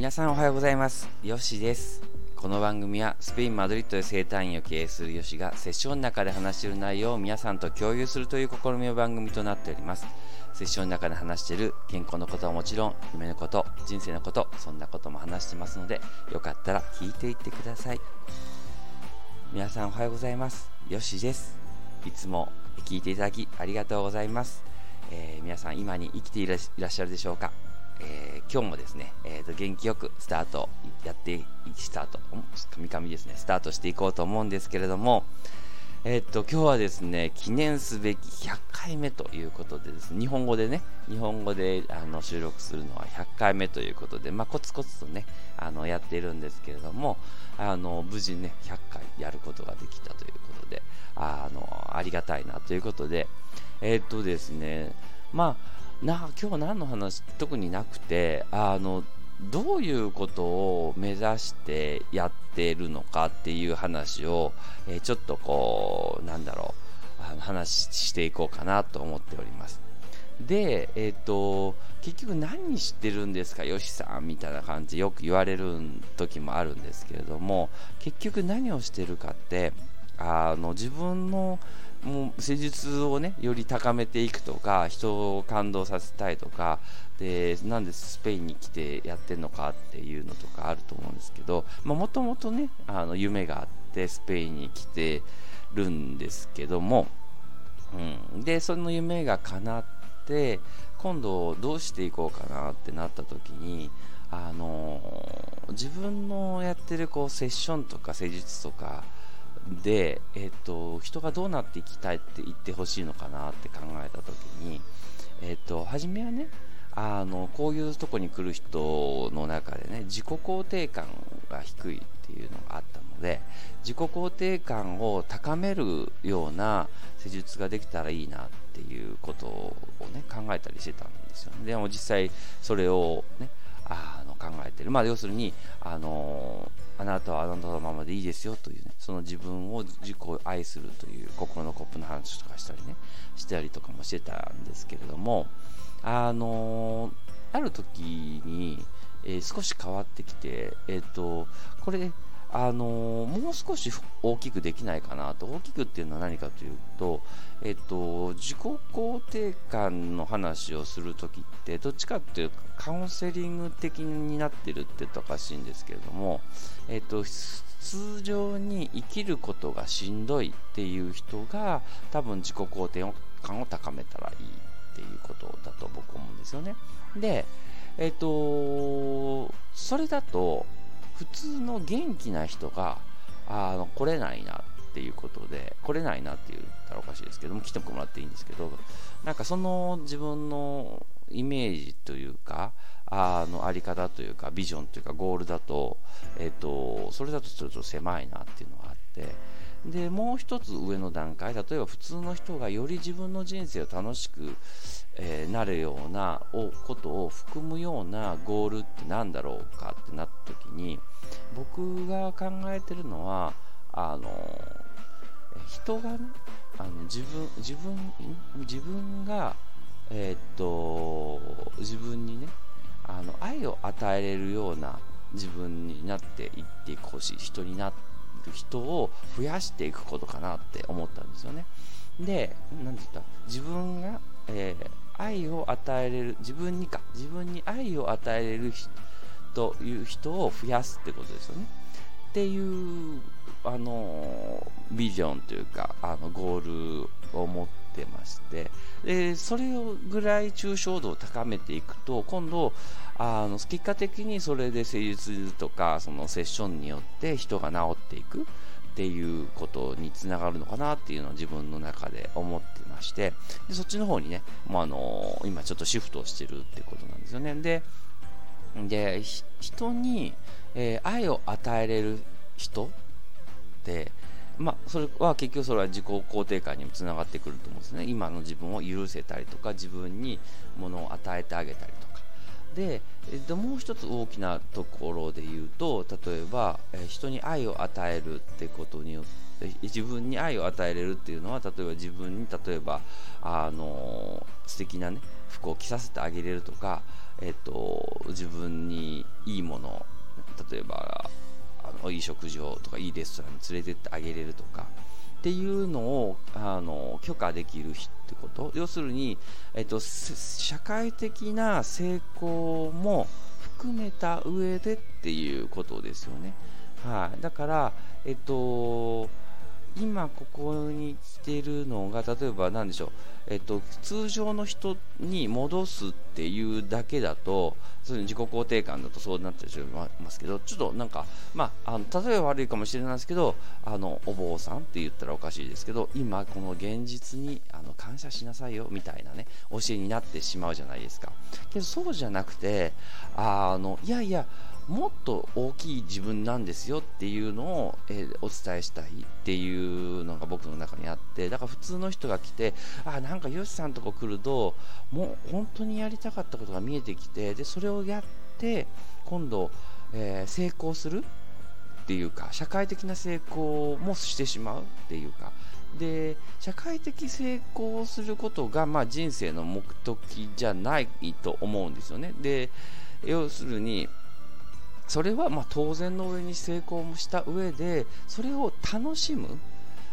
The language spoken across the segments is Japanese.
皆さんおはようございます。ヨシです。この番組はスペイン・マドリッドで生誕院を経営するヨシがセッションの中で話している内容を皆さんと共有するという試みの番組となっております。セッションの中で話している健康のことはもちろん夢のこと人生のことそんなことも話してますのでよかったら聞いていってください。皆さんおはようございます。ヨシです。いつも聞いていただきありがとうございます、えー、皆さん今に生きていらっしゃるでしょうか？えー、今日もですね、えー、元気よくスタートやってスタートカミカミですねスタートしていこうと思うんですけれどもえっ、と今日はですね記念すべき100回目ということでですね日本語でね日本語であの収録するのは100回目ということでまあ、コツコツとねあのやっているんですけれどもあの無事ね100回やることができたということであのありがたいなということでえっ、とですねまあな今日何の話？特になくてあのどういうことを目指してやってるのかっていう話を、えー、ちょっとこうなんだろうあの話していこうかなと思っております。でえっ、ー、と結局何知ってるんですか？よしさんみたいな感じよく言われる時もあるんですけれども結局何をしてるかってあの自分のもう施術をねより高めていくとか人を感動させたいとかでなんでスペインに来てやってるのかっていうのとかあると思うんですけどもともとねあの夢があってスペインに来てるんですけども、うん、でその夢が叶って今度どうしていこうかなってなった時にあの自分のやってるこうセッションとか施術とかで、えーと、人がどうなっていきたいって言ってほしいのかなって考えた時に、えーと、初めはねあのこういうとこに来る人の中でね自己肯定感が低いっていうのがあったので自己肯定感を高めるような施術ができたらいいなっていうことをね考えたりしてたんですよ、ね、でも実際それをねあ考えてる、まあ、要するにあのあなたはあなたのままでいいですよというね。その自分を自己を愛するという心のコップの話とかしたりね。したりとかもしてたんですけれども。あのある時に、えー、少し変わってきてえっ、とこれあのもう少し大きくできないかなと大きくっていうのは何かというと、えっと、自己肯定感の話をするときってどっちかっていうとカウンセリング的になってるっておかしいんですけれども、えっと、通常に生きることがしんどいっていう人が多分自己肯定感を高めたらいいっていうことだと僕思うんですよね。で、えっと、それだと普通の元気な人があの来れないなっていうことで来れないなって言ったらおかしいですけども来てもらっていいんですけどなんかその自分のイメージというかあのあり方というかビジョンというかゴールだと,、えーと、それだとちょっと狭いなっていうのがあってでもう一つ上の段階例えば普通の人がより自分の人生を楽しくえー、なるようなことを含むようなゴールって何だろうかってなった時に僕が考えてるのはあの人がねあの自分自分自分がえー、っと自分にねあの愛を与えれるような自分になっていってほしい人になる人を増やしていくことかなって思ったんですよね。で何て言った？自分が、えー愛を与えれる自分にか自分に愛を与えれるという人を増やすってことですよね。っていうあのビジョンというかあのゴールを持ってまして。でそれぐらい抽象度を高めていくと今度あの結果的にそれで施術とかそのセッションによって人が治っていくっていうことにつながるのかなっていうのを自分の中で思ってまして。でそっちの方にね、もうあの今ちょっとシフトしてるってことなんですよね。でで人に、えー、愛を与えれる人ってまあ、それは結局それは自己肯定感にもつながってくると思うんですね。今の自分を許せたりとか自分にものを与えてあげたりとか。で、でもう一つ大きなところで言うと例えば、え人に愛を与えるってことによっ自分に愛を与えれるっていうのは例えば自分に例えばあの素敵なね服を着させてあげれるとか、えっと、自分にいいもの例えばいい食事をとかいいレストランに連れてってあげれるとかっていうのをあの許可できる日ってこと？要するに、えっと、社会的な成功も含めた上でっていうことですよね。はい、だから、えっと、今ここに来てるのが例えば何でしょう、えっと、通常の人に戻すっていうだけだとそういう自己肯定感だとそうなってしまいますけどちょっとなんか、まあ、あの例えば悪いかもしれないですけどあのお坊さんって言ったらおかしいですけど今この現実にあの感謝しなさいよみたいなね教えになってしまうじゃないですか。けどそうじゃなくてあのいやいやもっと大きい自分なんですよっていうのを、えー、お伝えしたいっていうのが僕の中にあってだから普通の人が来てあなんかよしさんとこ来るともう本当にやりたかったことが見えてきてでそれをやって今度、えー、成功するっていうか社会的な成功もしてしまうっていうかで社会的成功をすることが、まあ、人生の目的じゃないと思うんですよね。で要するにそれはま当然の上に成功もした上でそれを楽しむ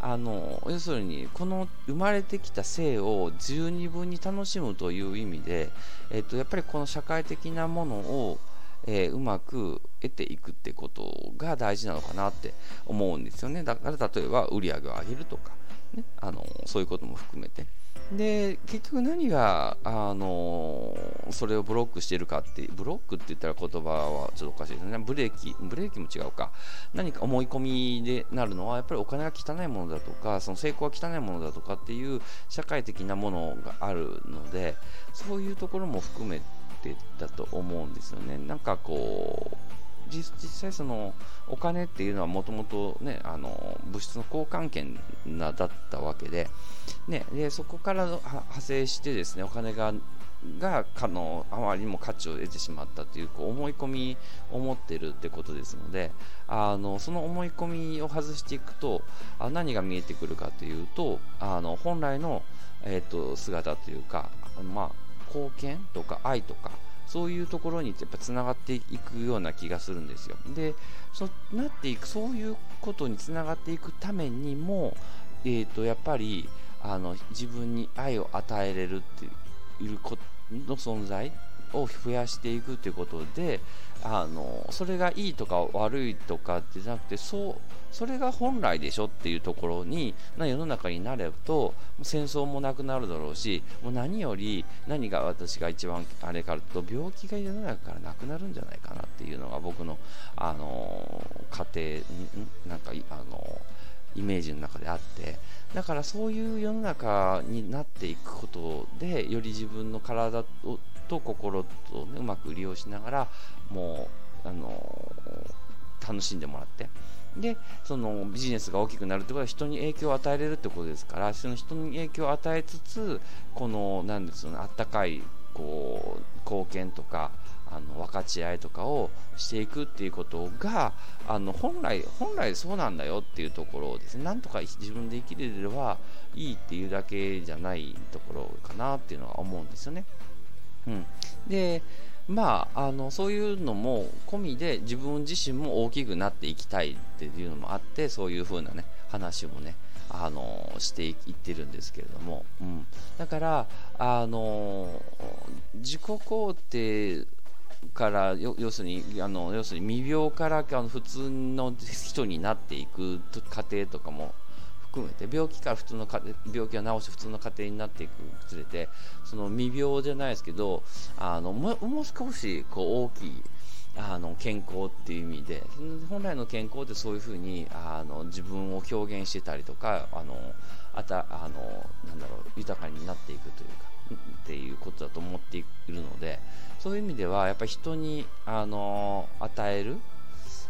あの要するにこの生まれてきた性を十二分に楽しむという意味で、えっと、やっぱりこの社会的なものを、えー、うまく得ていくってことが大事なのかなって思うんですよねだから例えば売り上げを上げるとか、ね、あのそういうことも含めて。で結局何が、あのそれをブロックしているかってブロックって言ったら言葉はちょっとおかしいですね。ブレーキブレーキも違うか。何か思い込みでなるのはやっぱりお金が汚いものだとかその成功が汚いものだとかっていう社会的なものがあるのでそういうところも含めてだと思うんですよね。なんかこう実際そのお金っていうのはもともとねあの物質の交換権なだったわけで,、ね、でそこから派生してですねお金ががかのあまりにも価値を得てしまったというこう思い込みを持ってるってことですのであのその思い込みを外していくとあ何が見えてくるかというとあの本来の、えーと、姿というか、まあ、貢献とか愛とかそういうところにやっぱつながっていくような気がするんですよ。で、そうなっていく、そういうことにつながっていくためにも、えー、とやっぱりあの自分に愛を与えれるっていうことの存在を増やしていくということであのそれがいいとか悪いとかじゃなくてそうそれが本来でしょっていうところにな世の中になれると戦争もなくなるだろうしもう何より何が私が一番あれかと病気が世の中からなくなるんじゃないかなっていうのが僕のあの家庭なんかあのイメージの中であってだからそういう世の中になっていくことでより自分の体と心と、ね、うまく利用しながらもうあの楽しんでもらってでそのビジネスが大きくなるってことは人に影響を与えれるってことですからその人に影響を与えつつこの何ですよねあったかいこう貢献とかあの分かち合いとかをしていくっていうことがあの本来本来そうなんだよっていうところをですねなんとか自分で生きれればいいっていうだけじゃないところかなっていうのは思うんですよね。うん、でまあ、あのそういうのも込みで自分自身も大きくなっていきたいっていうのもあってそういう風なね話もねあのしていってるんですけれども、うん、だからあの自己肯定から要するにあの要するに未病からあの普通の人になっていく過程とかも含めて病気から普通の病気を治して普通の家庭になっていくにつれてその未病じゃないですけどあのもう少しこう大きいあの健康っていう意味で本来の健康ってそういうふうにあの自分を表現してたりとかあのあたあの豊かになっていくというかっていうことだと思っているのでそういう意味ではやっぱり人にあの与える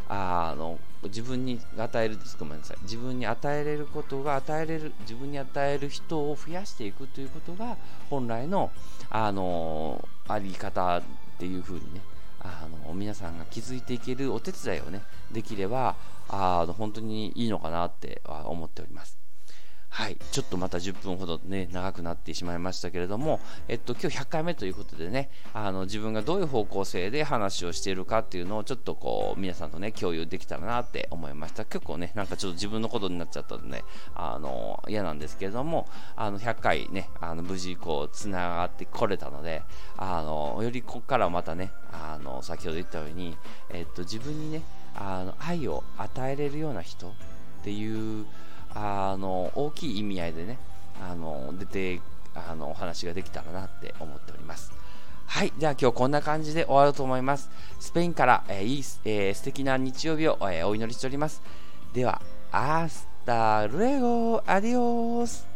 あの自分に与えるですごめんなさい。自分に与えれることが与えれる自分に与える人を増やしていくということが本来のあのあり方っていうふうにねあの皆さんが気づいていけるお手伝いをねできればあの本当にいいのかなって思っております。はい、ちょっとまた10分ほどね、長くなってしまいましたけれども、えっと、今日100回目ということでね、あの、自分がどういう方向性で話をしているかっていうのをちょっとこう、皆さんとね、共有できたらなって思いました。結構ね、なんかちょっと自分のことになっちゃったんでね、あの、嫌なんですけれども、あの、100回ね、あの、無事こう、つながってこれたので、あの、よりここからまたね、あの、先ほど言ったように、えっと、自分にね、あの、愛を与えれるような人っていう、あの大きい意味合いでねあの出てあのお話ができたらなって思っておりますはい。では今日こんな感じで終わろうと思います。スペインから、えー、いい、えー、素敵な日曜日を、えー、お祈りしております。では、 hasta luego adiós